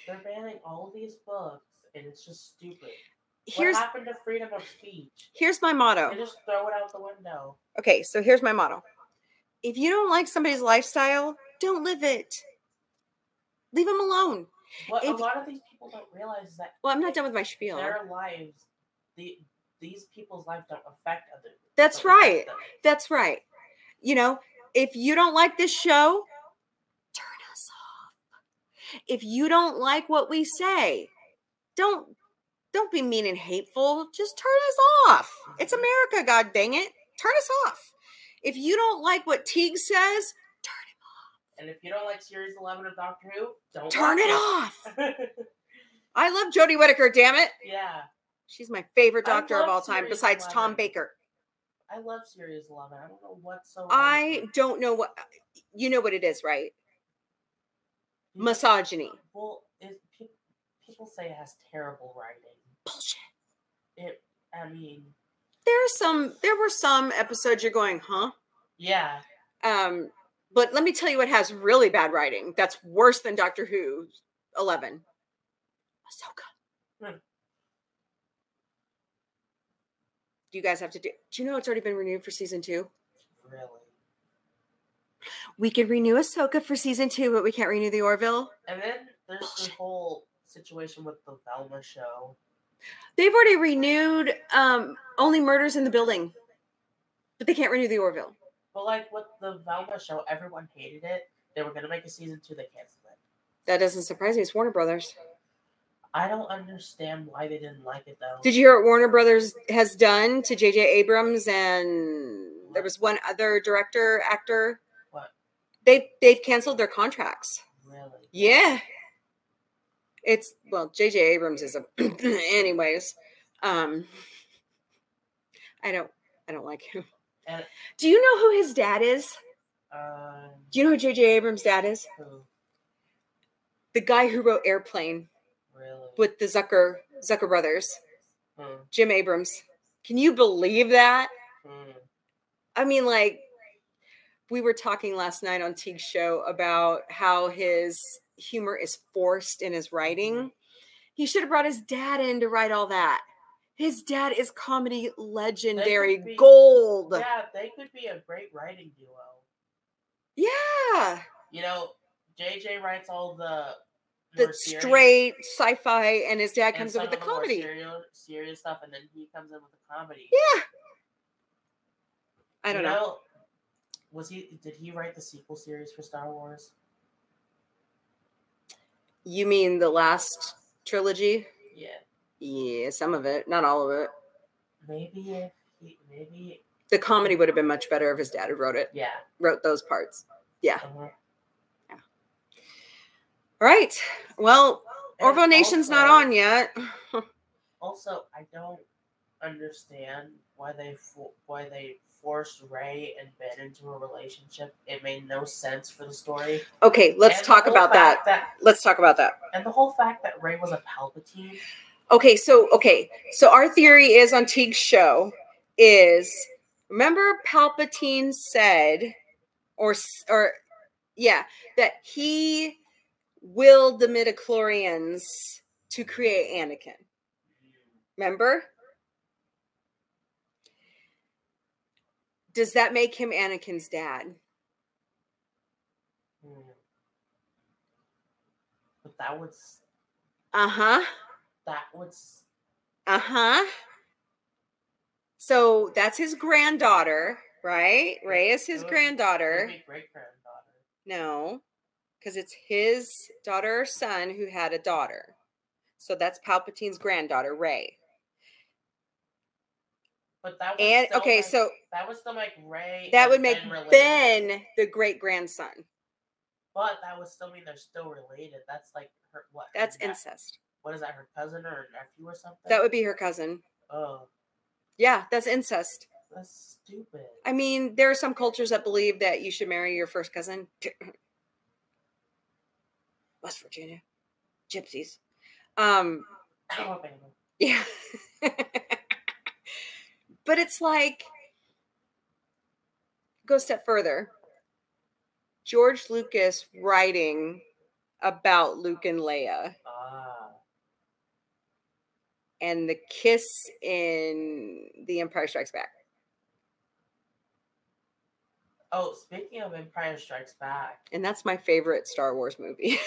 S2: They're banning all these books and it's just stupid.
S1: Here's
S2: what happened to freedom of speech?
S1: here's my motto.
S2: They just throw it out the window.
S1: Okay, so here's my motto. If you don't like somebody's lifestyle, don't live it. Leave them alone.
S2: What
S1: If-
S2: a lot of these people don't realize is that
S1: Well, I'm not done with my spiel.
S2: their lives, the these people's lives don't affect others.
S1: That's right. That's right. You know, if you don't like this show, turn us off. If you don't like what we say, don't don't be mean and hateful. Just turn us off. It's
S2: Mhm.
S1: America, god dang it. Turn us off. If you don't like what Teague says, turn him off.
S2: And if you don't like series eleven of Doctor Who, don't
S1: turn it off. (laughs) I love Jodie Whittaker, damn it.
S2: yeah,
S1: She's my favorite doctor of all time,
S2: Series
S1: besides Tom Baker.
S2: I love series eleven. I don't know what's so.
S1: I don't know what you know what it is, right? Misogyny.
S2: Well, it, people say it has terrible writing.
S1: Bullshit.
S2: It. I mean,
S1: There's some there were some episodes you're going, huh?
S2: yeah.
S1: Um, but let me tell you what has really bad writing. That's worse than Doctor Who 11. Ahsoka.
S2: Hmm.
S1: Do you guys have to do do you know it's already been renewed for season two?
S2: Really.
S1: We could renew Ahsoka for season two, but we can't renew the Orville.
S2: And then there's the whole situation with the Velma show.
S1: They've already renewed um only murders in the building. But they can't renew the Orville.
S2: But like with the Velma show, everyone hated it. They were gonna make a season two, they canceled it.
S1: That doesn't surprise me. It's Warner Brothers.
S2: I don't understand why they didn't like it though.
S1: Did you hear what Warner Brothers has done to J.J. Abrams and there was one other director, actor?
S2: What?
S1: They they've canceled their contracts.
S2: Really?
S1: Yeah. It's well, J.J. Abrams is a (clears throat) anyways. Um I don't I don't like him.
S2: And-
S1: Do you know who his dad is?
S2: Um,
S1: Do you know who J.J. Abrams' dad is?
S2: who?
S1: The guy who wrote Airplane
S2: Really?
S1: with the Zucker Zucker brothers,
S2: Hmm,
S1: Jim Abrams. Can you believe that?
S2: hmm.
S1: I mean, like, we were talking last night on Teague's show about how his humor is forced in his writing. Mm-hmm. He should have brought his dad in to write all that. His dad is comedy legendary
S2: be-
S1: gold.
S2: Yeah, they could be a great writing duo.
S1: Yeah.
S2: You know, JJ writes all the
S1: the straight sci-fi, and his dad comes in with the comedy.
S2: serious, serious stuff, and then he comes in with the comedy.
S1: Yeah. I don't
S2: You
S1: know.
S2: Was he? Did he write the sequel series for Star Wars?
S1: You mean the last trilogy?
S2: Yeah.
S1: Yeah, some of it, not all of it.
S2: Maybe if he, maybe
S1: The comedy would have been much better if his dad had wrote it,
S2: yeah.
S1: wrote those parts. Yeah.
S2: Uh-huh.
S1: All right. Well,
S2: And
S1: Orville Nation's not on yet. (laughs)
S2: Also, I don't understand why they why they forced Rey and Ben into a relationship. It made no sense for the story.
S1: Okay, let's
S2: And
S1: talk about that.
S2: fact
S1: Let's talk about that.
S2: And the whole fact that Rey was a Palpatine.
S1: Okay, so okay, so our theory is on Teague's show is remember Palpatine said, or or yeah, that he willed the midi-chlorians to create Anakin. Remember? Does that make him Anakin's dad?
S2: Hmm. But that would
S1: Uh huh.
S2: that would
S1: Uh huh. So that's his granddaughter, right? Rey is his granddaughter.
S2: It would be great granddaughter.
S1: No, because it's his daughter or son who had a daughter. So that's Palpatine's granddaughter, Rey.
S2: But that
S1: And okay,
S2: make-
S1: so
S2: that would still make Rey.
S1: that would make
S2: Ben.
S1: Ben the great grandson.
S2: But that would still mean they're still related. That's like her what?
S1: That's incest.
S2: What is that? Her cousin or her nephew or something?
S1: That would be her cousin.
S2: Oh,
S1: Yeah, that's incest.
S2: that's stupid.
S1: I mean, there are some cultures that believe that you should marry your first cousin. (coughs) West Virginia, gypsies. Um, (coughs)
S2: Alabama.
S1: yeah. (laughs) but it's like, go a step further. George Lucas writing about Luke and Leia
S2: Ah,
S1: and the kiss in The Empire Strikes Back.
S2: oh, speaking of Empire Strikes Back,
S1: And that's my favorite Star Wars movie.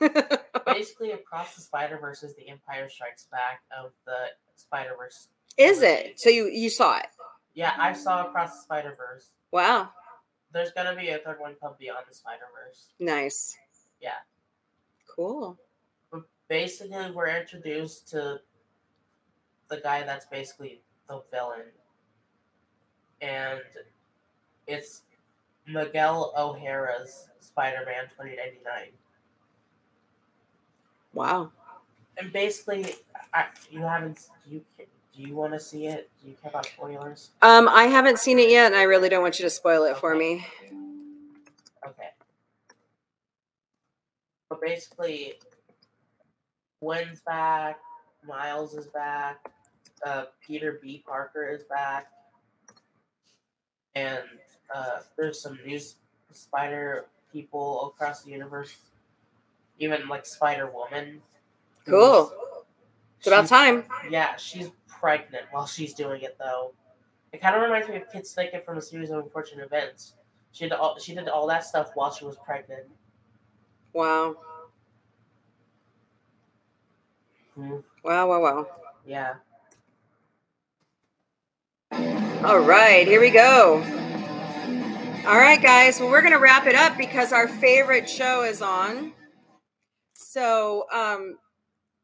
S1: (laughs)
S2: basically across the Spider Verse is the Empire Strikes Back of the Spider Verse.
S1: Is it? So you you saw it?
S2: Yeah, I saw across the Spider Verse.
S1: Wow.
S2: There's gonna be a third one called Beyond the Spider Verse.
S1: Nice.
S2: Yeah.
S1: Cool.
S2: But basically, we're introduced to the guy that's basically the villain, and it's Miguel O'Hara's Spider-Man 2099.
S1: Wow.
S2: And basically, I, you haven't. You do you want to see it? Do you care about spoilers?
S1: Um, I haven't seen it yet, and I really don't want you to spoil it for me.
S2: Okay. But basically, Gwen's back. Miles is back. Uh, Peter B. Parker is back. And uh, there's some new spider people across the universe. Even like Spider Woman.
S1: Cool. It's about time.
S2: Yeah, she's pregnant while she's doing it though. It kind of reminds me of Kit Snicket from a series of unfortunate events. She did all she did all that stuff while she was pregnant.
S1: Wow.
S2: Hmm.
S1: Wow, wow, wow.
S2: Yeah.
S1: All right, here we go. All right, guys. Well, we're going to wrap it up because our favorite show is on. So, um,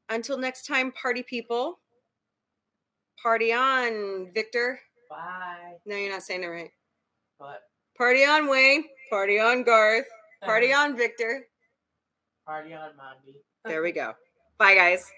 S1: until next time, party people. Party on, Victor.
S2: Bye.
S1: No, you're not saying it right.
S2: But
S1: Party on, Wayne. Party on, Garth. Party uh-huh. on, Victor.
S2: Party on, Mommy.
S1: There we go. Bye, guys.